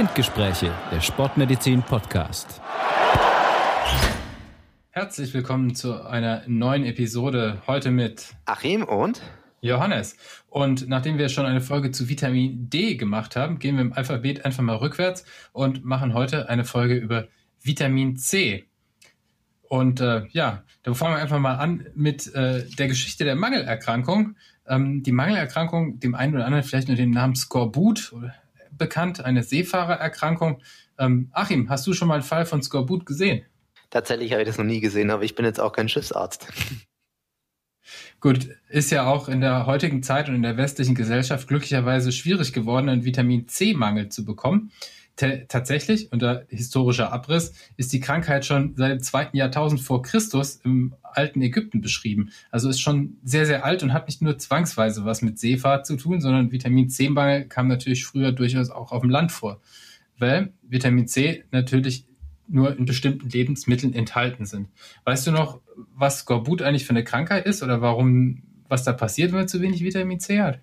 Spindgespräche, der Sportmedizin Podcast. Herzlich willkommen zu einer neuen Episode. Heute mit Achim und Johannes. Und nachdem wir schon eine Folge zu Vitamin D gemacht haben, gehen wir im Alphabet einfach mal rückwärts und machen heute eine Folge über Vitamin C. Und äh, ja, dann fangen wir einfach mal an mit äh, der Geschichte der Mangelerkrankung. Ähm, die Mangelerkrankung, dem einen oder anderen vielleicht nur den Namen Skorbut bekannt, eine Seefahrererkrankung. Ähm, Achim, hast du schon mal einen Fall von Skorbut gesehen? Tatsächlich habe ich das noch nie gesehen, aber ich bin jetzt auch kein Schiffsarzt. Gut, ist ja auch in der heutigen Zeit und in der westlichen Gesellschaft glücklicherweise schwierig geworden, einen Vitamin C-Mangel zu bekommen. Tatsächlich, unter historischer Abriss, ist die Krankheit schon seit dem zweiten Jahrtausend vor Christus im alten Ägypten beschrieben. Also ist schon sehr, sehr alt und hat nicht nur zwangsweise was mit Seefahrt zu tun, sondern Vitamin C-Mangel kam natürlich früher durchaus auch auf dem Land vor. Weil Vitamin C natürlich nur in bestimmten Lebensmitteln enthalten sind. Weißt du noch, was Skorbut eigentlich für eine Krankheit ist oder warum, was da passiert, wenn man zu wenig Vitamin C hat?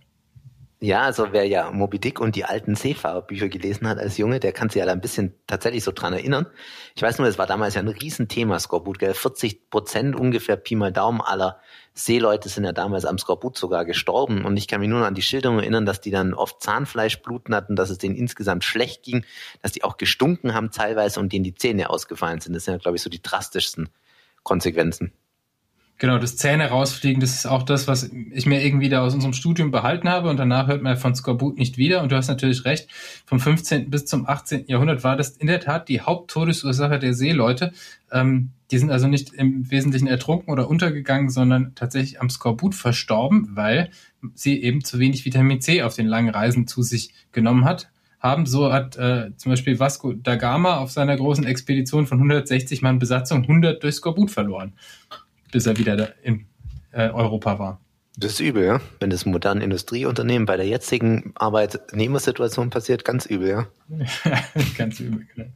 Ja, also wer ja Moby Dick und die alten Seefahrerbücher gelesen hat als Junge, der kann sich ja da ein bisschen tatsächlich so dran erinnern. Ich weiß nur, es war damals ja ein Riesenthema, Skorbut, gell? 40 Prozent ungefähr Pi mal Daumen aller Seeleute sind ja damals am Skorbut sogar gestorben. Und ich kann mich nur noch an die Schilderung erinnern, dass die dann oft Zahnfleischbluten hatten, dass es denen insgesamt schlecht ging, dass die auch gestunken haben teilweise und denen die Zähne ausgefallen sind. Das sind ja, glaube ich, so die drastischsten Konsequenzen. Genau, das Zähne rausfliegen, das ist auch das, was ich mir irgendwie da aus unserem Studium behalten habe und danach hört man von Skorbut nicht wieder und du hast natürlich recht, vom 15. bis zum 18. Jahrhundert war das in der Tat die Haupttodesursache der Seeleute. Ähm, die sind also nicht im Wesentlichen ertrunken oder untergegangen, sondern tatsächlich am Skorbut verstorben, weil sie eben zu wenig Vitamin C auf den langen Reisen zu sich genommen hat haben. So hat äh, zum Beispiel Vasco da Gama auf seiner großen Expedition von 160 Mann Besatzung 100 durch Skorbut verloren bis er wieder in äh, Europa war. Das ist übel, ja. Wenn das modernen Industrieunternehmen bei der jetzigen Arbeitnehmersituation passiert, ganz übel, ja. ganz übel, genau.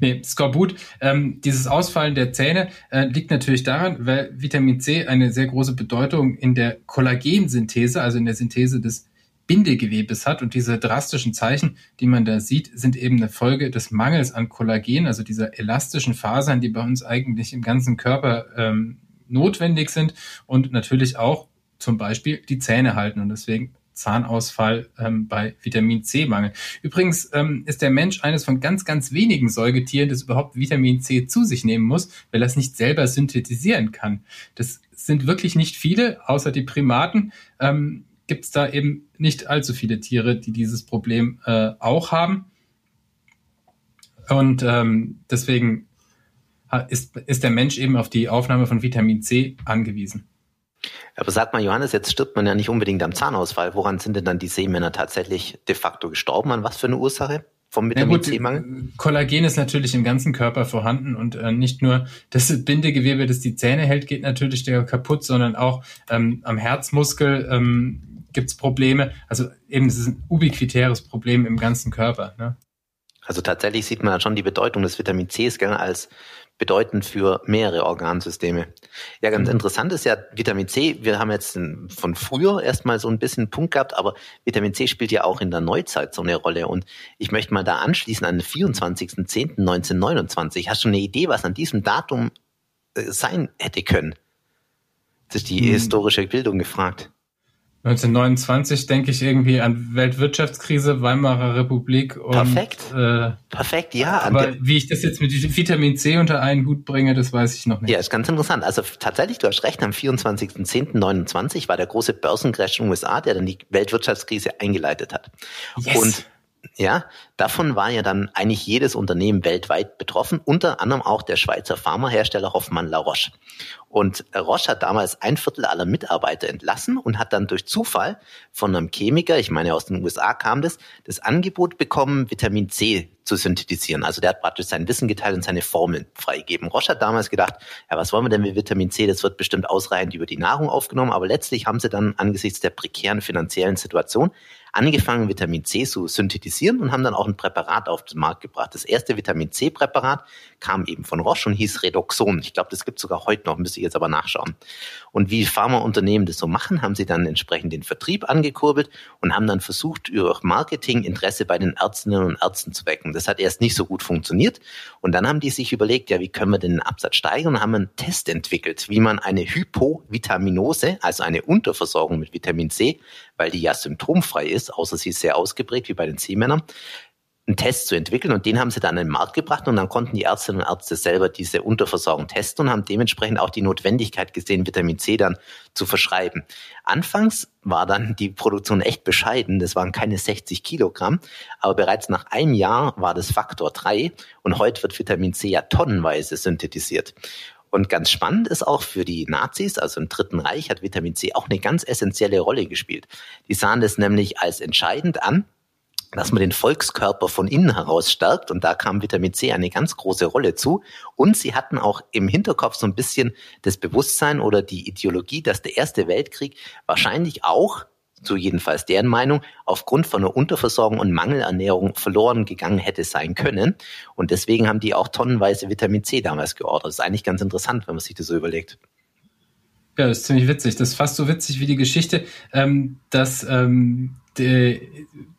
Nee, Skorbut, ähm, dieses Ausfallen der Zähne äh, liegt natürlich daran, weil Vitamin C eine sehr große Bedeutung in der Kollagensynthese, also in der Synthese des Bindegewebes hat. Und diese drastischen Zeichen, die man da sieht, sind eben eine Folge des Mangels an Kollagen, also dieser elastischen Fasern, die bei uns eigentlich im ganzen Körper ähm, notwendig sind und natürlich auch zum Beispiel die Zähne halten und deswegen Zahnausfall ähm, bei Vitamin C-Mangel. Übrigens ähm, ist der Mensch eines von ganz, ganz wenigen Säugetieren, das überhaupt Vitamin C zu sich nehmen muss, weil er es nicht selber synthetisieren kann. Das sind wirklich nicht viele, außer die Primaten. Ähm, Gibt es da eben nicht allzu viele Tiere, die dieses Problem äh, auch haben. Und ähm, deswegen ist, ist der Mensch eben auf die Aufnahme von Vitamin C angewiesen. Aber sag mal, Johannes, jetzt stirbt man ja nicht unbedingt am Zahnausfall. Woran sind denn dann die Seemänner tatsächlich de facto gestorben? An was für eine Ursache? Vom Vitamin C-Mangel? Kollagen ist natürlich im ganzen Körper vorhanden und äh, nicht nur das Bindegewebe, das die Zähne hält, geht natürlich kaputt, sondern auch ähm, am Herzmuskel ähm, gibt es Probleme. Also eben es ist ein ubiquitäres Problem im ganzen Körper. Ne? Also tatsächlich sieht man schon die Bedeutung des Vitamin Cs als bedeutend für mehrere Organsysteme. Ja, ganz mhm. interessant ist ja Vitamin C. Wir haben jetzt von früher erstmal so ein bisschen Punkt gehabt, aber Vitamin C spielt ja auch in der Neuzeit so eine Rolle. Und ich möchte mal da anschließen an den 24.10.1929. Hast du eine Idee, was an diesem Datum äh, sein hätte können? Das ist die hm. historische Bildung gefragt. 1929 denke ich irgendwie an Weltwirtschaftskrise, Weimarer Republik und Perfekt. Äh, Perfekt, ja. Aber wie ich das jetzt mit Vitamin C unter einen Hut bringe, das weiß ich noch nicht. Ja, ist ganz interessant. Also tatsächlich, du hast recht, am 24.10.29 war der große Börsencrash in den USA, der dann die Weltwirtschaftskrise eingeleitet hat. Yes. Und ja, davon war ja dann eigentlich jedes Unternehmen weltweit betroffen, unter anderem auch der Schweizer Pharmahersteller Hoffmann La Roche. Und Roche hat damals ein Viertel aller Mitarbeiter entlassen und hat dann durch Zufall von einem Chemiker, ich meine aus den USA kam das, das Angebot bekommen, Vitamin C zu synthetisieren. Also der hat praktisch sein Wissen geteilt und seine Formeln freigegeben. Roche hat damals gedacht, ja, was wollen wir denn mit Vitamin C? Das wird bestimmt ausreichend über die Nahrung aufgenommen. Aber letztlich haben sie dann angesichts der prekären finanziellen Situation angefangen, Vitamin C zu synthetisieren und haben dann auch ein Präparat auf den Markt gebracht. Das erste Vitamin C-Präparat kam eben von Roche und hieß Redoxon. Ich glaube, das gibt es sogar heute noch, müsste ich jetzt aber nachschauen. Und wie Pharmaunternehmen das so machen, haben sie dann entsprechend den Vertrieb angekurbelt und haben dann versucht, über Marketing Interesse bei den Ärztinnen und Ärzten zu wecken. Das hat erst nicht so gut funktioniert. Und dann haben die sich überlegt, ja, wie können wir denn den Absatz steigern? Und haben einen Test entwickelt, wie man eine Hypovitaminose, also eine Unterversorgung mit Vitamin C, weil die ja symptomfrei ist, außer sie ist sehr ausgeprägt, wie bei den C-Männern, einen Test zu entwickeln. Und den haben sie dann in den Markt gebracht. Und dann konnten die Ärztinnen und Ärzte selber diese Unterversorgung testen und haben dementsprechend auch die Notwendigkeit gesehen, Vitamin C dann zu verschreiben. Anfangs war dann die Produktion echt bescheiden, das waren keine 60 Kilogramm, aber bereits nach einem Jahr war das Faktor 3 und heute wird Vitamin C ja tonnenweise synthetisiert. Und ganz spannend ist auch für die Nazis, also im Dritten Reich hat Vitamin C auch eine ganz essentielle Rolle gespielt. Die sahen das nämlich als entscheidend an, dass man den Volkskörper von innen heraus stärkt und da kam Vitamin C eine ganz große Rolle zu und sie hatten auch im Hinterkopf so ein bisschen das Bewusstsein oder die Ideologie, dass der Erste Weltkrieg wahrscheinlich auch so jedenfalls deren Meinung, aufgrund von einer Unterversorgung und Mangelernährung verloren gegangen hätte sein können. Und deswegen haben die auch tonnenweise Vitamin C damals geordert. Das ist eigentlich ganz interessant, wenn man sich das so überlegt. Ja, das ist ziemlich witzig. Das ist fast so witzig wie die Geschichte, ähm, dass ähm, de,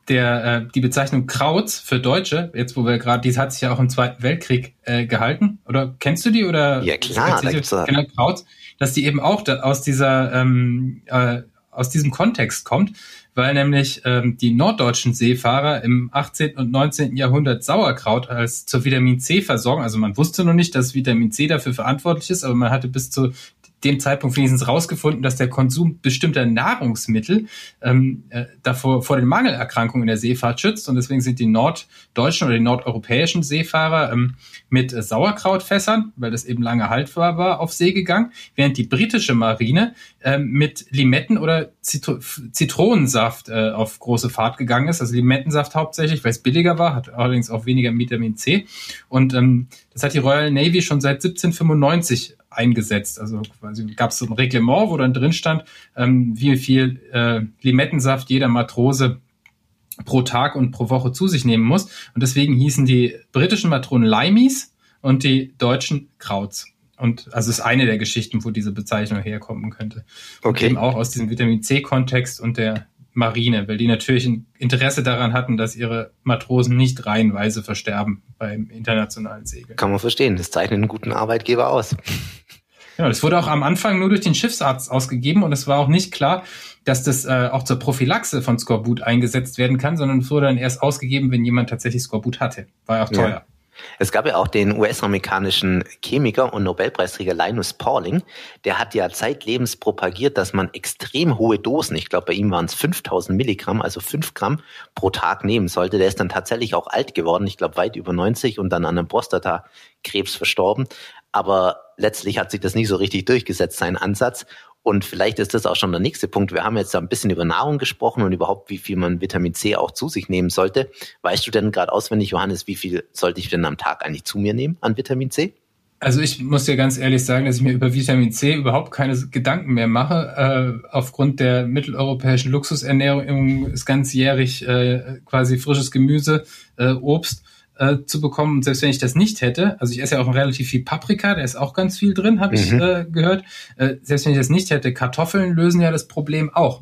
der, äh, die Bezeichnung Krautz für Deutsche, jetzt wo wir gerade, die hat sich ja auch im Zweiten Weltkrieg äh, gehalten. Oder kennst du die? Oder ja, klar. Da gibt's genau, Krautz, dass die eben auch da, aus dieser, ähm, äh, aus diesem Kontext kommt, weil nämlich ähm, die norddeutschen Seefahrer im 18. und 19. Jahrhundert Sauerkraut als zur Vitamin C versorgen. Also man wusste noch nicht, dass Vitamin C dafür verantwortlich ist, aber man hatte bis zu dem Zeitpunkt wenigstens rausgefunden, dass der Konsum bestimmter Nahrungsmittel ähm, äh, davor vor den Mangelerkrankungen in der Seefahrt schützt. Und deswegen sind die norddeutschen oder die nordeuropäischen Seefahrer ähm, mit äh, Sauerkrautfässern, weil das eben lange haltbar war, auf See gegangen, während die britische Marine ähm, mit Limetten oder Zitro Zitronensaft äh, auf große Fahrt gegangen ist. Also Limettensaft hauptsächlich, weil es billiger war, hat allerdings auch weniger Vitamin C. Und ähm, das hat die Royal Navy schon seit 1795 eingesetzt. Also quasi gab es so ein Reglement, wo dann drin stand, ähm, wie viel äh, Limettensaft jeder Matrose pro Tag und pro Woche zu sich nehmen muss. Und deswegen hießen die britischen Matronen Limeys und die deutschen Krauts. Und also ist eine der Geschichten, wo diese Bezeichnung herkommen könnte. Okay. Und eben auch aus diesem Vitamin C-Kontext und der Marine, weil die natürlich ein Interesse daran hatten, dass ihre Matrosen nicht reihenweise versterben beim internationalen Segeln. Kann man verstehen. Das zeichnet einen guten Arbeitgeber aus. Genau, das wurde auch am Anfang nur durch den Schiffsarzt ausgegeben und es war auch nicht klar, dass das äh, auch zur Prophylaxe von Skorbut eingesetzt werden kann, sondern es wurde dann erst ausgegeben, wenn jemand tatsächlich Skorbut hatte. War ja auch teuer. Ja. Es gab ja auch den US-amerikanischen Chemiker und Nobelpreisträger Linus Pauling, der hat ja zeitlebens propagiert, dass man extrem hohe Dosen, ich glaube bei ihm waren es 5000 Milligramm, also 5 Gramm pro Tag nehmen sollte. Der ist dann tatsächlich auch alt geworden, ich glaube weit über 90 und dann an einem Prostatakrebs verstorben. Aber letztlich hat sich das nicht so richtig durchgesetzt, sein Ansatz. Und vielleicht ist das auch schon der nächste Punkt. Wir haben jetzt ein bisschen über Nahrung gesprochen und überhaupt, wie viel man Vitamin C auch zu sich nehmen sollte. Weißt du denn gerade auswendig, Johannes, wie viel sollte ich denn am Tag eigentlich zu mir nehmen an Vitamin C? Also ich muss dir ganz ehrlich sagen, dass ich mir über Vitamin C überhaupt keine Gedanken mehr mache. Äh, aufgrund der mitteleuropäischen Luxusernährung ist ganzjährig äh, quasi frisches Gemüse, äh, Obst äh, zu bekommen. Und selbst wenn ich das nicht hätte, also ich esse ja auch relativ viel Paprika, da ist auch ganz viel drin, habe ich mhm. äh, gehört. Äh, selbst wenn ich das nicht hätte, Kartoffeln lösen ja das Problem auch.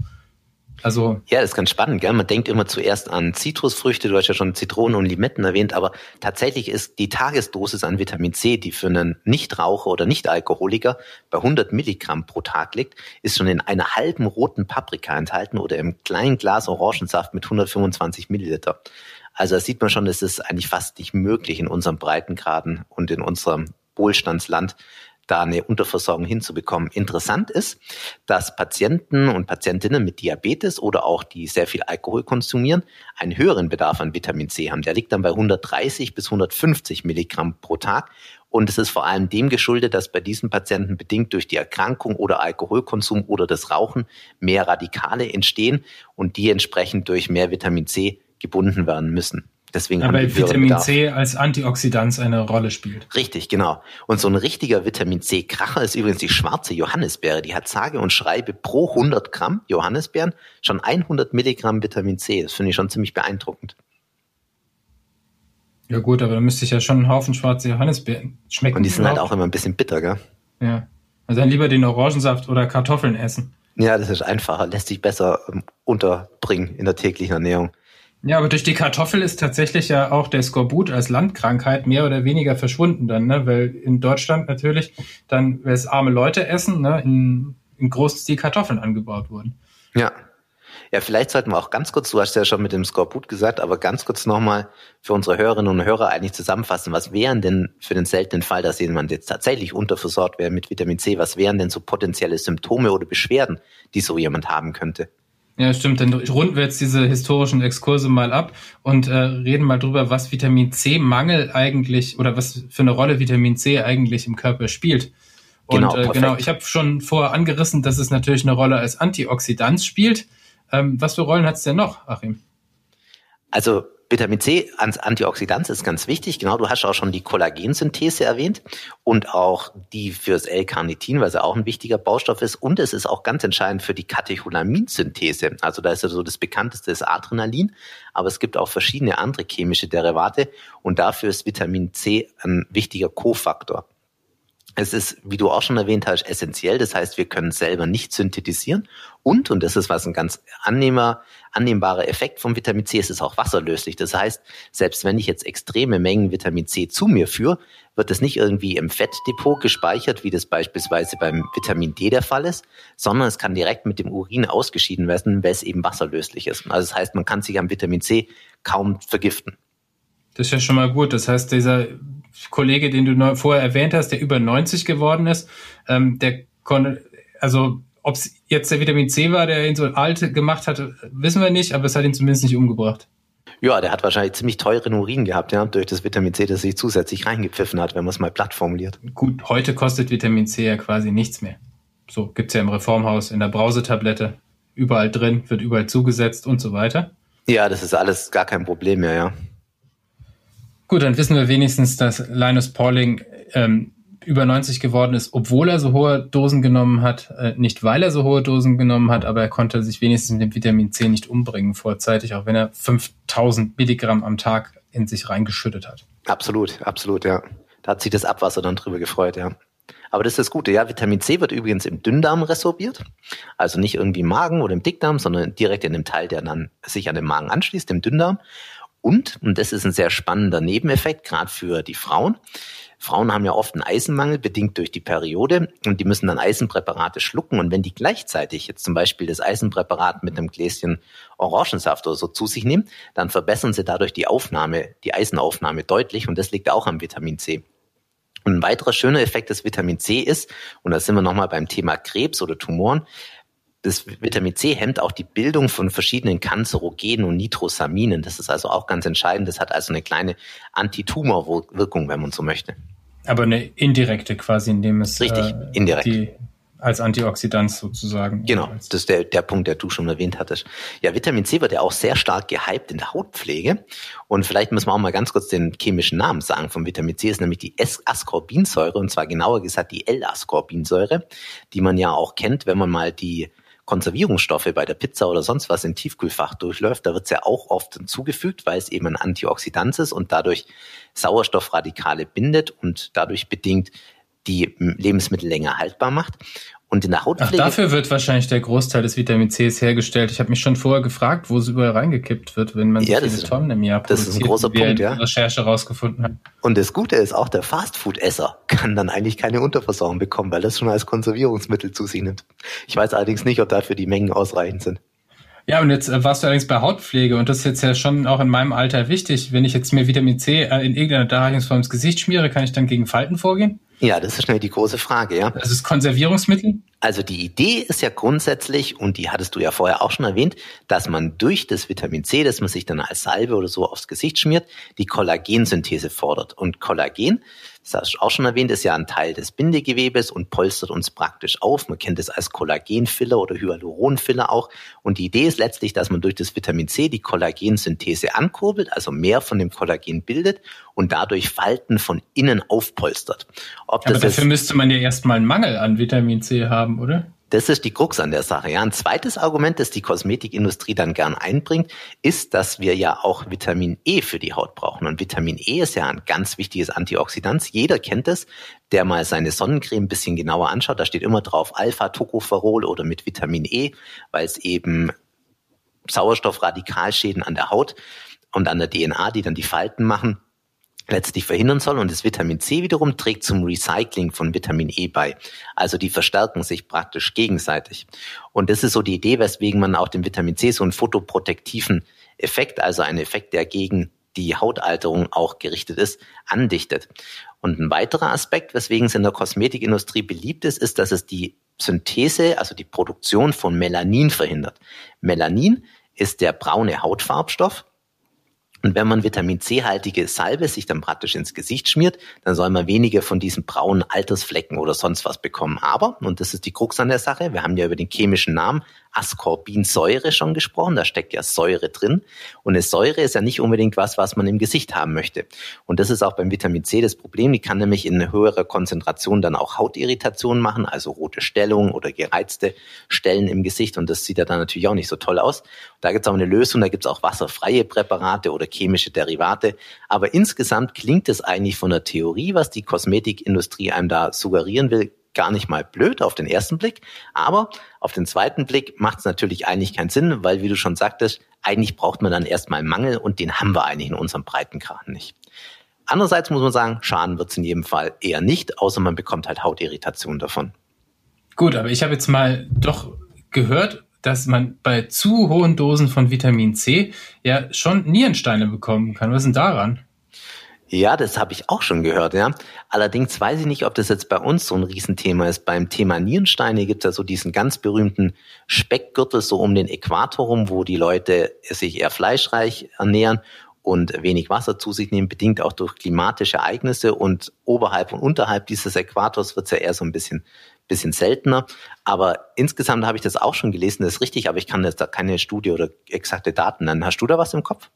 Also ja, das ist ganz spannend. Gell? Man denkt immer zuerst an Zitrusfrüchte, du hast ja schon Zitronen und Limetten erwähnt, aber tatsächlich ist die Tagesdosis an Vitamin C, die für einen Nichtraucher oder Nichtalkoholiker bei 100 Milligramm pro Tag liegt, ist schon in einer halben roten Paprika enthalten oder im kleinen Glas Orangensaft mit 125 Milliliter. Also da sieht man schon, es ist eigentlich fast nicht möglich in unserem Breitengraden und in unserem Wohlstandsland da eine Unterversorgung hinzubekommen. Interessant ist, dass Patienten und Patientinnen mit Diabetes oder auch die sehr viel Alkohol konsumieren, einen höheren Bedarf an Vitamin C haben. Der liegt dann bei 130 bis 150 Milligramm pro Tag. Und es ist vor allem dem geschuldet, dass bei diesen Patienten bedingt durch die Erkrankung oder Alkoholkonsum oder das Rauchen mehr Radikale entstehen und die entsprechend durch mehr Vitamin C gebunden werden müssen. Deswegen Aber haben Vitamin Bedarf. C als Antioxidant eine Rolle spielt. Richtig, genau. Und so ein richtiger Vitamin C-Kracher ist übrigens die schwarze Johannisbeere. Die hat sage und schreibe pro 100 Gramm Johannisbeeren schon 100 Milligramm Vitamin C. Das finde ich schon ziemlich beeindruckend. Ja gut, aber da müsste ich ja schon einen Haufen schwarze Johannisbeeren schmecken. Und die sind halt auch immer ein bisschen bitter, gell? Ja. Also dann lieber den Orangensaft oder Kartoffeln essen. Ja, das ist einfacher, lässt sich besser ähm, unterbringen in der täglichen Ernährung. Ja, aber durch die Kartoffel ist tatsächlich ja auch der Skorbut als Landkrankheit mehr oder weniger verschwunden dann, ne? Weil in Deutschland natürlich dann, weil es arme Leute essen, ne, in, in Großstil Kartoffeln angebaut wurden. Ja. Ja, vielleicht sollten wir auch ganz kurz, du hast ja schon mit dem Skorbut gesagt, aber ganz kurz nochmal für unsere Hörerinnen und Hörer eigentlich zusammenfassen, was wären denn für den seltenen Fall, dass jemand jetzt tatsächlich unterversorgt wäre mit Vitamin C, was wären denn so potenzielle Symptome oder Beschwerden, die so jemand haben könnte? Ja, stimmt. Dann runden wir jetzt diese historischen Exkurse mal ab und äh, reden mal drüber, was Vitamin C-Mangel eigentlich oder was für eine Rolle Vitamin C eigentlich im Körper spielt. Und genau, äh, genau ich habe schon vorher angerissen, dass es natürlich eine Rolle als Antioxidant spielt. Ähm, was für Rollen hat es denn noch, Achim? Also Vitamin C als Antioxidant ist ganz wichtig. Genau, du hast auch schon die Kollagensynthese erwähnt und auch die fürs L-Carnitin, weil es auch ein wichtiger Baustoff ist. Und es ist auch ganz entscheidend für die Katecholaminsynthese. Also da ist ja so das bekannteste ist Adrenalin, aber es gibt auch verschiedene andere chemische Derivate und dafür ist Vitamin C ein wichtiger Kofaktor. Es ist, wie du auch schon erwähnt hast, essentiell. Das heißt, wir können selber nicht synthetisieren. Und, und das ist was ein ganz annehmer, annehmbarer Effekt vom Vitamin C, es ist auch wasserlöslich. Das heißt, selbst wenn ich jetzt extreme Mengen Vitamin C zu mir führe, wird es nicht irgendwie im Fettdepot gespeichert, wie das beispielsweise beim Vitamin D der Fall ist, sondern es kann direkt mit dem Urin ausgeschieden werden, weil es eben wasserlöslich ist. Also das heißt, man kann sich am Vitamin C kaum vergiften. Das ist ja schon mal gut. Das heißt, dieser Kollege, den du vorher erwähnt hast, der über 90 geworden ist, ähm, der konnte, also ob es jetzt der Vitamin C war, der ihn so alt gemacht hat, wissen wir nicht, aber es hat ihn zumindest nicht umgebracht. Ja, der hat wahrscheinlich ziemlich teuren Urin gehabt, ja, durch das Vitamin C, das sich zusätzlich reingepfiffen hat, wenn man es mal platt formuliert. Gut, heute kostet Vitamin C ja quasi nichts mehr. So gibt's ja im Reformhaus, in der Brausetablette, überall drin, wird überall zugesetzt und so weiter. Ja, das ist alles gar kein Problem mehr, ja. Gut, dann wissen wir wenigstens, dass Linus Pauling ähm, über 90 geworden ist, obwohl er so hohe Dosen genommen hat. Äh, nicht weil er so hohe Dosen genommen hat, aber er konnte sich wenigstens mit dem Vitamin C nicht umbringen vorzeitig, auch wenn er 5000 Milligramm am Tag in sich reingeschüttet hat. Absolut, absolut, ja. Da hat sich das Abwasser dann drüber gefreut, ja. Aber das ist das Gute, ja. Vitamin C wird übrigens im Dünndarm resorbiert. Also nicht irgendwie im Magen oder im Dickdarm, sondern direkt in dem Teil, der dann sich an den Magen anschließt, im Dünndarm. Und, und das ist ein sehr spannender Nebeneffekt, gerade für die Frauen, Frauen haben ja oft einen Eisenmangel, bedingt durch die Periode, und die müssen dann Eisenpräparate schlucken. Und wenn die gleichzeitig jetzt zum Beispiel das Eisenpräparat mit einem Gläschen Orangensaft oder so zu sich nehmen, dann verbessern sie dadurch die Aufnahme, die Eisenaufnahme deutlich. Und das liegt auch am Vitamin C. Und ein weiterer schöner Effekt des Vitamin C ist, und da sind wir nochmal beim Thema Krebs oder Tumoren, das Vitamin C hemmt auch die Bildung von verschiedenen Kanzerogenen und Nitrosaminen. Das ist also auch ganz entscheidend. Das hat also eine kleine Antitumorwirkung, wenn man so möchte. Aber eine indirekte quasi, indem es Richtig, äh, indirekt. Die als Antioxidant sozusagen. Genau, das ist der, der Punkt, der du schon erwähnt hattest. Ja, Vitamin C wird ja auch sehr stark gehypt in der Hautpflege. Und vielleicht müssen wir auch mal ganz kurz den chemischen Namen sagen von Vitamin C, ist nämlich die S-Ascorbinsäure und zwar genauer gesagt die L-Ascorbinsäure, die man ja auch kennt, wenn man mal die Konservierungsstoffe bei der Pizza oder sonst was im Tiefkühlfach durchläuft, da wird es ja auch oft hinzugefügt, weil es eben ein Antioxidant ist und dadurch Sauerstoffradikale bindet und dadurch bedingt die Lebensmittel länger haltbar macht. Und in der Hautpflege. Ach, dafür wird wahrscheinlich der Großteil des Vitamin Cs hergestellt. Ich habe mich schon vorher gefragt, wo es überall reingekippt wird, wenn man ja, so viele Tonnen im Jahr produziert. Das ist ein großer Punkt, ja. Recherche rausgefunden hat. Und das Gute ist, auch der Fastfood-Esser kann dann eigentlich keine Unterversorgung bekommen, weil das schon als Konservierungsmittel zu sich nimmt. Ich weiß allerdings nicht, ob dafür die Mengen ausreichend sind. Ja, und jetzt äh, warst du allerdings bei Hautpflege und das ist jetzt ja schon auch in meinem Alter wichtig. Wenn ich jetzt mir Vitamin C äh, in irgendeiner Darreichungsform ins Gesicht schmiere, kann ich dann gegen Falten vorgehen? Ja, das ist schnell die große Frage, ja. Das ist Konservierungsmittel? Also die Idee ist ja grundsätzlich, und die hattest du ja vorher auch schon erwähnt, dass man durch das Vitamin C, das man sich dann als Salbe oder so aufs Gesicht schmiert, die Kollagensynthese fordert. Und Kollagen das hast du auch schon erwähnt, ist ja ein Teil des Bindegewebes und polstert uns praktisch auf. Man kennt es als Kollagenfiller oder Hyaluronfiller auch. Und die Idee ist letztlich, dass man durch das Vitamin C die Kollagensynthese ankurbelt, also mehr von dem Kollagen bildet und dadurch Falten von innen aufpolstert. Ob Aber dafür müsste man ja erstmal einen Mangel an Vitamin C haben, oder? Das ist die Krux an der Sache. Ja, ein zweites Argument, das die Kosmetikindustrie dann gern einbringt, ist, dass wir ja auch Vitamin E für die Haut brauchen. Und Vitamin E ist ja ein ganz wichtiges Antioxidant. Jeder kennt es, der mal seine Sonnencreme ein bisschen genauer anschaut. Da steht immer drauf Alpha-Tocopherol oder mit Vitamin E, weil es eben Sauerstoffradikalschäden an der Haut und an der DNA, die dann die Falten machen, letztlich verhindern soll. Und das Vitamin C wiederum trägt zum Recycling von Vitamin E bei. Also die verstärken sich praktisch gegenseitig. Und das ist so die Idee, weswegen man auch dem Vitamin C so einen photoprotektiven Effekt, also einen Effekt, der gegen die Hautalterung auch gerichtet ist, andichtet. Und ein weiterer Aspekt, weswegen es in der Kosmetikindustrie beliebt ist, ist, dass es die Synthese, also die Produktion von Melanin verhindert. Melanin ist der braune Hautfarbstoff, und wenn man Vitamin C-haltige Salbe sich dann praktisch ins Gesicht schmiert, dann soll man weniger von diesen braunen Altersflecken oder sonst was bekommen. Aber, und das ist die Krux an der Sache, wir haben ja über den chemischen Namen Ascorbinsäure schon gesprochen, da steckt ja Säure drin. Und eine Säure ist ja nicht unbedingt was, was man im Gesicht haben möchte. Und das ist auch beim Vitamin C das Problem. Die kann nämlich in höherer Konzentration dann auch Hautirritationen machen, also rote Stellungen oder gereizte Stellen im Gesicht. Und das sieht ja dann natürlich auch nicht so toll aus. Da gibt es auch eine Lösung, da gibt es auch wasserfreie Präparate oder chemische Derivate. Aber insgesamt klingt es eigentlich von der Theorie, was die Kosmetikindustrie einem da suggerieren will, gar nicht mal blöd auf den ersten Blick, aber auf den zweiten Blick macht es natürlich eigentlich keinen Sinn, weil wie du schon sagtest, eigentlich braucht man dann erstmal Mangel und den haben wir eigentlich in unserem Breitengrad nicht. Andererseits muss man sagen, Schaden wird es in jedem Fall eher nicht, außer man bekommt halt Hautirritation davon. Gut, aber ich habe jetzt mal doch gehört, dass man bei zu hohen Dosen von Vitamin C ja schon Nierensteine bekommen kann. Was ist denn daran? Ja, das habe ich auch schon gehört, ja. Allerdings weiß ich nicht, ob das jetzt bei uns so ein Riesenthema ist. Beim Thema Nierensteine gibt es ja so diesen ganz berühmten Speckgürtel so um den Äquator rum, wo die Leute sich eher fleischreich ernähren und wenig Wasser zu sich nehmen, bedingt auch durch klimatische Ereignisse. Und oberhalb und unterhalb dieses Äquators wird es ja eher so ein bisschen, bisschen seltener. Aber insgesamt habe ich das auch schon gelesen, das ist richtig, aber ich kann jetzt da keine Studie oder exakte Daten nennen. Hast du da was im Kopf?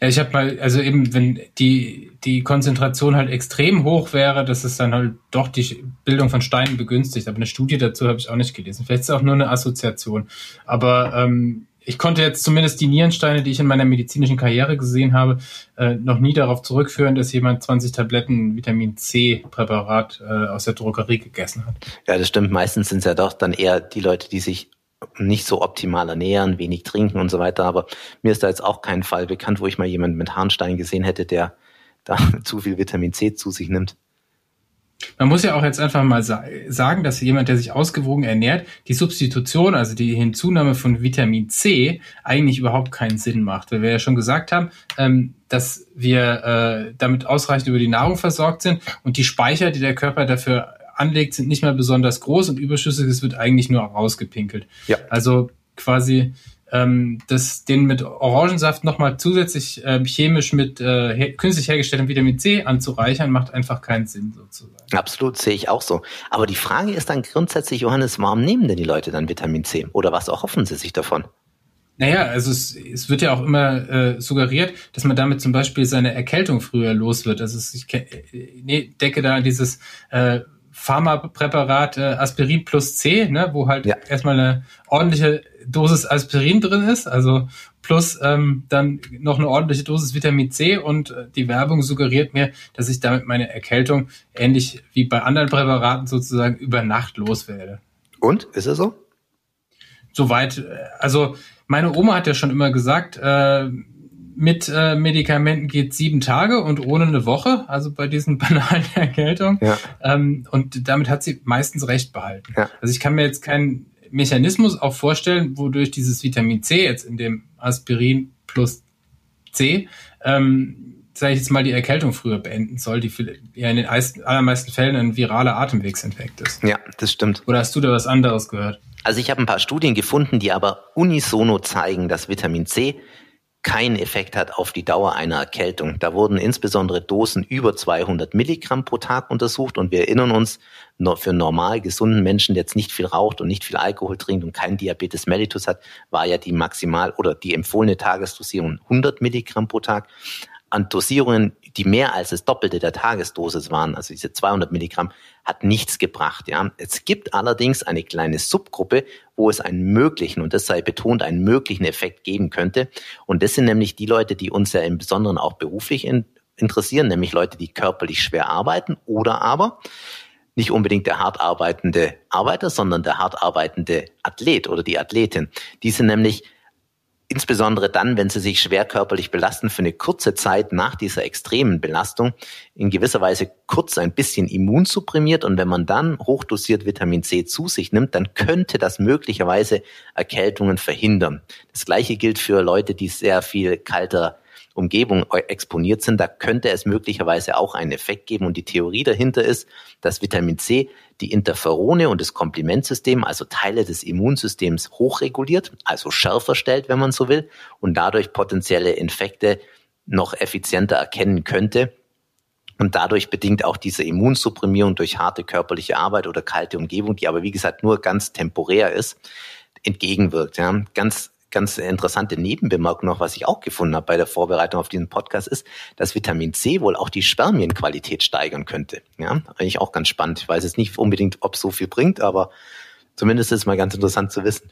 Ja, ich habe mal, also eben, wenn die, die Konzentration halt extrem hoch wäre, dass es dann halt doch die Bildung von Steinen begünstigt. Aber eine Studie dazu habe ich auch nicht gelesen. Vielleicht ist es auch nur eine Assoziation. Aber ähm, ich konnte jetzt zumindest die Nierensteine, die ich in meiner medizinischen Karriere gesehen habe, äh, noch nie darauf zurückführen, dass jemand 20 Tabletten Vitamin C-Präparat äh, aus der Drogerie gegessen hat. Ja, das stimmt. Meistens sind es ja doch dann eher die Leute, die sich nicht so optimal ernähren, wenig trinken und so weiter. Aber mir ist da jetzt auch kein Fall bekannt, wo ich mal jemanden mit Harnstein gesehen hätte, der da zu viel Vitamin C zu sich nimmt. Man muss ja auch jetzt einfach mal sagen, dass jemand, der sich ausgewogen ernährt, die Substitution, also die Hinzunahme von Vitamin C, eigentlich überhaupt keinen Sinn macht. Weil wir ja schon gesagt haben, ähm, dass wir äh, damit ausreichend über die Nahrung versorgt sind und die Speicher, die der Körper dafür anlegt, sind nicht mehr besonders groß und überschüssiges wird eigentlich nur rausgepinkelt. Ja. Also quasi ähm, das, den mit Orangensaft nochmal zusätzlich äh, chemisch mit äh, her künstlich hergestelltem Vitamin C anzureichern, macht einfach keinen Sinn sozusagen. Absolut, sehe ich auch so. Aber die Frage ist dann grundsätzlich, Johannes, warum nehmen denn die Leute dann Vitamin C? Oder was erhoffen sie sich davon? Naja, also es, es wird ja auch immer äh, suggeriert, dass man damit zum Beispiel seine Erkältung früher los wird. Also es, ich nee, decke da dieses äh, Pharmapräparat äh, Aspirin plus C, ne, wo halt ja. erstmal eine ordentliche Dosis Aspirin drin ist, also plus ähm, dann noch eine ordentliche Dosis Vitamin C und äh, die Werbung suggeriert mir, dass ich damit meine Erkältung ähnlich wie bei anderen Präparaten sozusagen über Nacht loswerde. Und ist es so? Soweit, äh, also meine Oma hat ja schon immer gesagt, äh, mit äh, Medikamenten geht sieben Tage und ohne eine Woche, also bei diesen banalen Erkältungen. Ja. Ähm, und damit hat sie meistens recht behalten. Ja. Also ich kann mir jetzt keinen Mechanismus auch vorstellen, wodurch dieses Vitamin C jetzt in dem Aspirin plus C, ähm, sage ich jetzt mal, die Erkältung früher beenden soll, die ja in den allermeisten Fällen ein viraler Atemwegsinfekt ist. Ja, das stimmt. Oder hast du da was anderes gehört? Also ich habe ein paar Studien gefunden, die aber unisono zeigen, dass Vitamin C keinen Effekt hat auf die Dauer einer Erkältung. Da wurden insbesondere Dosen über 200 Milligramm pro Tag untersucht und wir erinnern uns, für normal gesunden Menschen, der jetzt nicht viel raucht und nicht viel Alkohol trinkt und keinen Diabetes mellitus hat, war ja die maximal oder die empfohlene Tagesdosierung 100 Milligramm pro Tag an Dosierungen, die mehr als das Doppelte der Tagesdosis waren, also diese 200 Milligramm, hat nichts gebracht. Ja. Es gibt allerdings eine kleine Subgruppe, wo es einen möglichen, und das sei betont, einen möglichen Effekt geben könnte. Und das sind nämlich die Leute, die uns ja im Besonderen auch beruflich in, interessieren, nämlich Leute, die körperlich schwer arbeiten oder aber nicht unbedingt der hart arbeitende Arbeiter, sondern der hart arbeitende Athlet oder die Athletin. Die sind nämlich insbesondere dann, wenn sie sich schwer körperlich belasten, für eine kurze Zeit nach dieser extremen Belastung in gewisser Weise kurz ein bisschen immunsupprimiert und wenn man dann hochdosiert Vitamin C zu sich nimmt, dann könnte das möglicherweise Erkältungen verhindern. Das gleiche gilt für Leute, die sehr viel kalter Umgebung exponiert sind, da könnte es möglicherweise auch einen Effekt geben. Und die Theorie dahinter ist, dass Vitamin C die Interferone und das Komplementsystem, also Teile des Immunsystems, hochreguliert, also schärfer stellt, wenn man so will, und dadurch potenzielle Infekte noch effizienter erkennen könnte und dadurch bedingt auch diese Immunsupprimierung durch harte körperliche Arbeit oder kalte Umgebung, die aber wie gesagt nur ganz temporär ist, entgegenwirkt. Ja. Ganz ganz interessante Nebenbemerkung noch, was ich auch gefunden habe bei der Vorbereitung auf diesen Podcast, ist, dass Vitamin C wohl auch die Spermienqualität steigern könnte. Ja, eigentlich auch ganz spannend. Ich weiß jetzt nicht unbedingt, ob es so viel bringt, aber zumindest ist es mal ganz interessant zu wissen.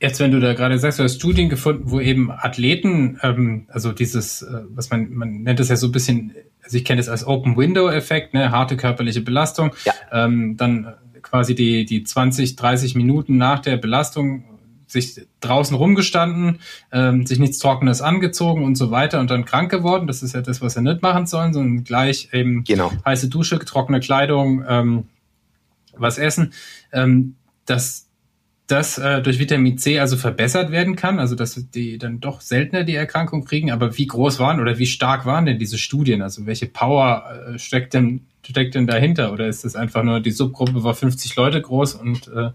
Jetzt, wenn du da gerade sagst, du hast Studien gefunden, wo eben Athleten, ähm, also dieses, äh, was man, man nennt es ja so ein bisschen, also ich kenne es als Open Window Effekt, ne, harte körperliche Belastung, ja. ähm, dann quasi die, die 20, 30 Minuten nach der Belastung sich draußen rumgestanden, ähm, sich nichts Trockenes angezogen und so weiter und dann krank geworden. Das ist ja das, was sie nicht machen sollen, sondern gleich eben genau. heiße Dusche, trockene Kleidung, ähm, was essen. Ähm, dass das äh, durch Vitamin C also verbessert werden kann, also dass die dann doch seltener die Erkrankung kriegen. Aber wie groß waren oder wie stark waren denn diese Studien? Also welche Power äh, steckt denn steckt denn dahinter? Oder ist das einfach nur die Subgruppe war 50 Leute groß und äh,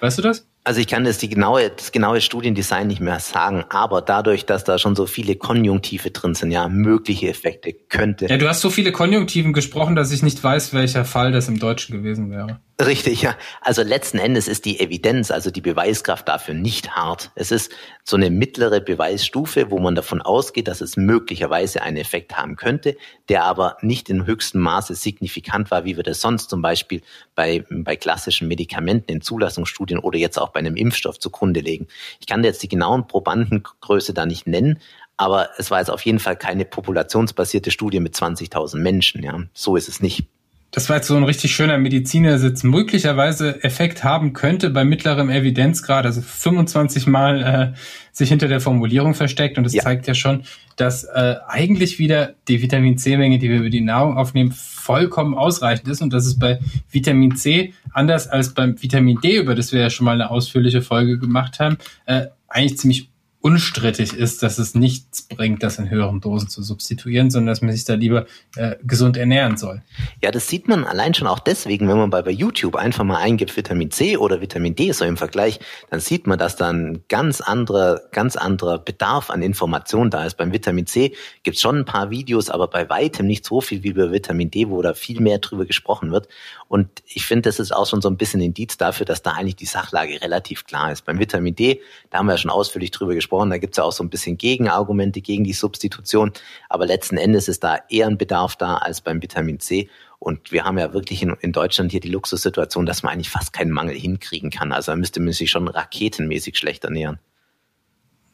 weißt du das? Also ich kann das, die genaue, das genaue Studiendesign nicht mehr sagen, aber dadurch, dass da schon so viele Konjunktive drin sind, ja, mögliche Effekte könnte. Ja, du hast so viele Konjunktiven gesprochen, dass ich nicht weiß, welcher Fall das im Deutschen gewesen wäre. Richtig, ja. Also letzten Endes ist die Evidenz, also die Beweiskraft dafür nicht hart. Es ist so eine mittlere Beweisstufe, wo man davon ausgeht, dass es möglicherweise einen Effekt haben könnte, der aber nicht in höchstem Maße signifikant war, wie wir das sonst zum Beispiel bei, bei klassischen Medikamenten in Zulassungsstudien oder jetzt auch bei einem Impfstoff zugrunde legen. Ich kann jetzt die genauen Probandengröße da nicht nennen, aber es war jetzt auf jeden Fall keine populationsbasierte Studie mit 20.000 Menschen. Ja, so ist es nicht das war jetzt so ein richtig schöner Medizinersitz, möglicherweise Effekt haben könnte bei mittlerem Evidenzgrad, also 25 Mal äh, sich hinter der Formulierung versteckt. Und das ja. zeigt ja schon, dass äh, eigentlich wieder die Vitamin C-Menge, die wir über die Nahrung aufnehmen, vollkommen ausreichend ist und dass es bei Vitamin C, anders als beim Vitamin D, über das wir ja schon mal eine ausführliche Folge gemacht haben, äh, eigentlich ziemlich unstrittig ist, dass es nichts bringt, das in höheren Dosen zu substituieren, sondern dass man sich da lieber äh, gesund ernähren soll. Ja, das sieht man allein schon auch deswegen, wenn man bei, bei YouTube einfach mal eingibt Vitamin C oder Vitamin D so im Vergleich, dann sieht man, dass da ein ganz anderer, ganz anderer Bedarf an Informationen da ist. Beim Vitamin C gibt es schon ein paar Videos, aber bei weitem nicht so viel wie bei Vitamin D, wo da viel mehr drüber gesprochen wird. Und ich finde, das ist auch schon so ein bisschen Indiz dafür, dass da eigentlich die Sachlage relativ klar ist. Beim Vitamin D, da haben wir ja schon ausführlich drüber gesprochen, gesprochen. Da gibt es ja auch so ein bisschen Gegenargumente gegen die Substitution. Aber letzten Endes ist da eher ein Bedarf da als beim Vitamin C. Und wir haben ja wirklich in, in Deutschland hier die Luxussituation, dass man eigentlich fast keinen Mangel hinkriegen kann. Also da müsste man sich schon raketenmäßig schlecht ernähren.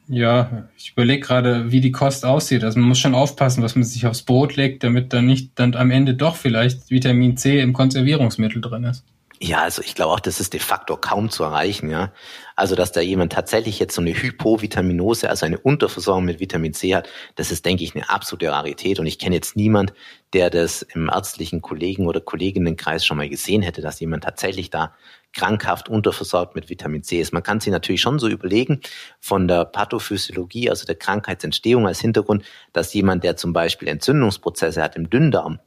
Ja, ich überlege gerade, wie die Kost aussieht. Also man muss schon aufpassen, was man sich aufs Brot legt, damit dann nicht dann am Ende doch vielleicht Vitamin C im Konservierungsmittel drin ist. Ja, also ich glaube auch, das ist de facto kaum zu erreichen, ja. Also, dass da jemand tatsächlich jetzt so eine Hypovitaminose, also eine Unterversorgung mit Vitamin C hat, das ist, denke ich, eine absolute Rarität. Und ich kenne jetzt niemand, der das im ärztlichen Kollegen- oder Kolleginnenkreis schon mal gesehen hätte, dass jemand tatsächlich da krankhaft unterversorgt mit Vitamin C ist. Man kann sich natürlich schon so überlegen, von der Pathophysiologie, also der Krankheitsentstehung als Hintergrund, dass jemand, der zum Beispiel Entzündungsprozesse hat im Dünndarm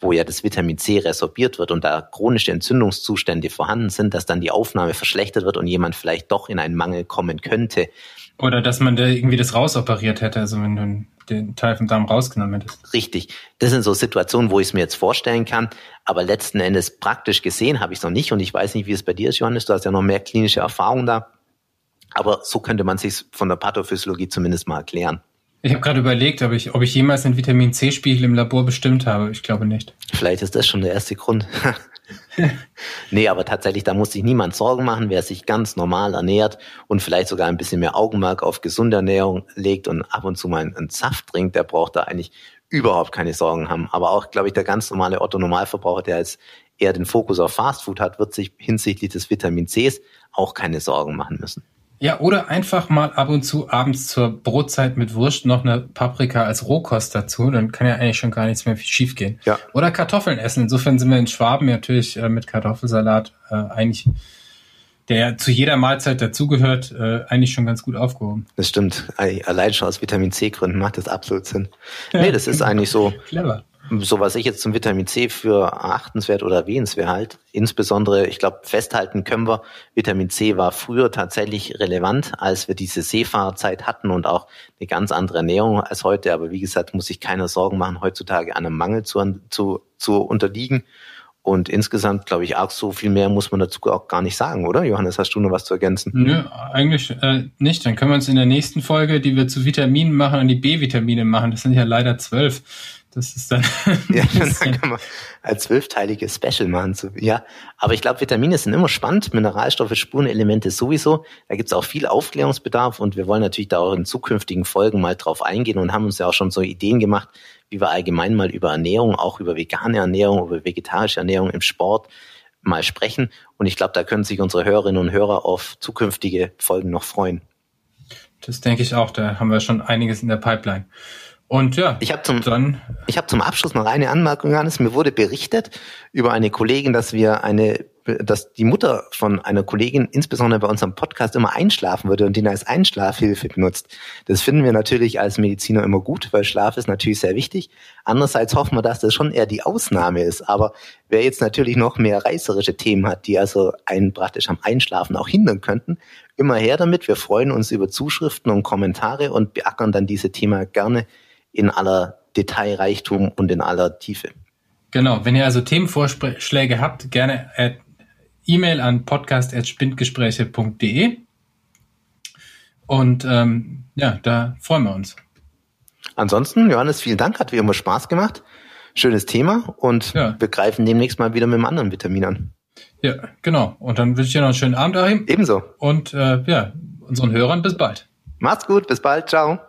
wo ja das Vitamin C resorbiert wird und da chronische Entzündungszustände vorhanden sind, dass dann die Aufnahme verschlechtert wird und jemand vielleicht doch in einen Mangel kommen könnte. Oder dass man da irgendwie das rausoperiert hätte, also wenn du den Teil vom Darm rausgenommen hättest. Richtig. Das sind so Situationen, wo ich es mir jetzt vorstellen kann. Aber letzten Endes praktisch gesehen habe ich es noch nicht und ich weiß nicht, wie es bei dir ist, Johannes. Du hast ja noch mehr klinische Erfahrung da. Aber so könnte man sich von der Pathophysiologie zumindest mal erklären. Ich habe gerade überlegt, ob ich, ob ich jemals einen Vitamin C-Spiegel im Labor bestimmt habe. Ich glaube nicht. Vielleicht ist das schon der erste Grund. nee, aber tatsächlich, da muss sich niemand Sorgen machen, wer sich ganz normal ernährt und vielleicht sogar ein bisschen mehr Augenmerk auf gesunde Ernährung legt und ab und zu mal einen Saft trinkt, der braucht da eigentlich überhaupt keine Sorgen haben. Aber auch, glaube ich, der ganz normale Otto-Normalverbraucher, der jetzt eher den Fokus auf Fastfood hat, wird sich hinsichtlich des Vitamin Cs auch keine Sorgen machen müssen. Ja, oder einfach mal ab und zu abends zur Brotzeit mit Wurst noch eine Paprika als Rohkost dazu, dann kann ja eigentlich schon gar nichts mehr schief gehen. Ja. Oder Kartoffeln essen. Insofern sind wir in Schwaben natürlich äh, mit Kartoffelsalat äh, eigentlich, der zu jeder Mahlzeit dazugehört, äh, eigentlich schon ganz gut aufgehoben. Das stimmt. Allein schon aus Vitamin C Gründen macht das absolut Sinn. Nee, das ist eigentlich so. Clever so was ich jetzt zum Vitamin C für achtenswert oder erwähnenswert halt. Insbesondere, ich glaube, festhalten können wir, Vitamin C war früher tatsächlich relevant, als wir diese Seefahrerzeit hatten und auch eine ganz andere Ernährung als heute. Aber wie gesagt, muss sich keiner Sorgen machen, heutzutage einem Mangel zu, zu, zu unterliegen. Und insgesamt, glaube ich, auch so viel mehr muss man dazu auch gar nicht sagen, oder? Johannes, hast du noch was zu ergänzen? Nö, eigentlich äh, nicht. Dann können wir uns in der nächsten Folge, die wir zu Vitaminen machen, an die B-Vitamine machen. Das sind ja leider zwölf. Das ist dann. ja, dann kann man als zwölfteiliges Special machen. Zu, ja, aber ich glaube, Vitamine sind immer spannend, Mineralstoffe, Spurenelemente sowieso. Da gibt's auch viel Aufklärungsbedarf und wir wollen natürlich da auch in zukünftigen Folgen mal drauf eingehen und haben uns ja auch schon so Ideen gemacht, wie wir allgemein mal über Ernährung, auch über vegane Ernährung, über vegetarische Ernährung im Sport mal sprechen. Und ich glaube, da können sich unsere Hörerinnen und Hörer auf zukünftige Folgen noch freuen. Das denke ich auch. Da haben wir schon einiges in der Pipeline. Und ja, ich habe zum, dann, ich hab zum Abschluss noch eine Anmerkung, Johannes. Mir wurde berichtet über eine Kollegin, dass wir eine, dass die Mutter von einer Kollegin insbesondere bei unserem Podcast immer einschlafen würde und den als Einschlafhilfe benutzt. Das finden wir natürlich als Mediziner immer gut, weil Schlaf ist natürlich sehr wichtig. Andererseits hoffen wir, dass das schon eher die Ausnahme ist. Aber wer jetzt natürlich noch mehr reißerische Themen hat, die also einen praktisch am Einschlafen auch hindern könnten, immer her damit. Wir freuen uns über Zuschriften und Kommentare und beackern dann diese Thema gerne in aller Detailreichtum und in aller Tiefe. Genau, wenn ihr also Themenvorschläge habt, gerne E-Mail an podcast.spindgespräche.de und ähm, ja, da freuen wir uns. Ansonsten, Johannes, vielen Dank, hat wie immer Spaß gemacht. Schönes Thema und ja. wir greifen demnächst mal wieder mit einem anderen Vitamin an. Ja, genau. Und dann wünsche ich dir noch einen schönen Abend, Achim. Ebenso. Und äh, ja, unseren Hörern bis bald. Macht's gut, bis bald, ciao.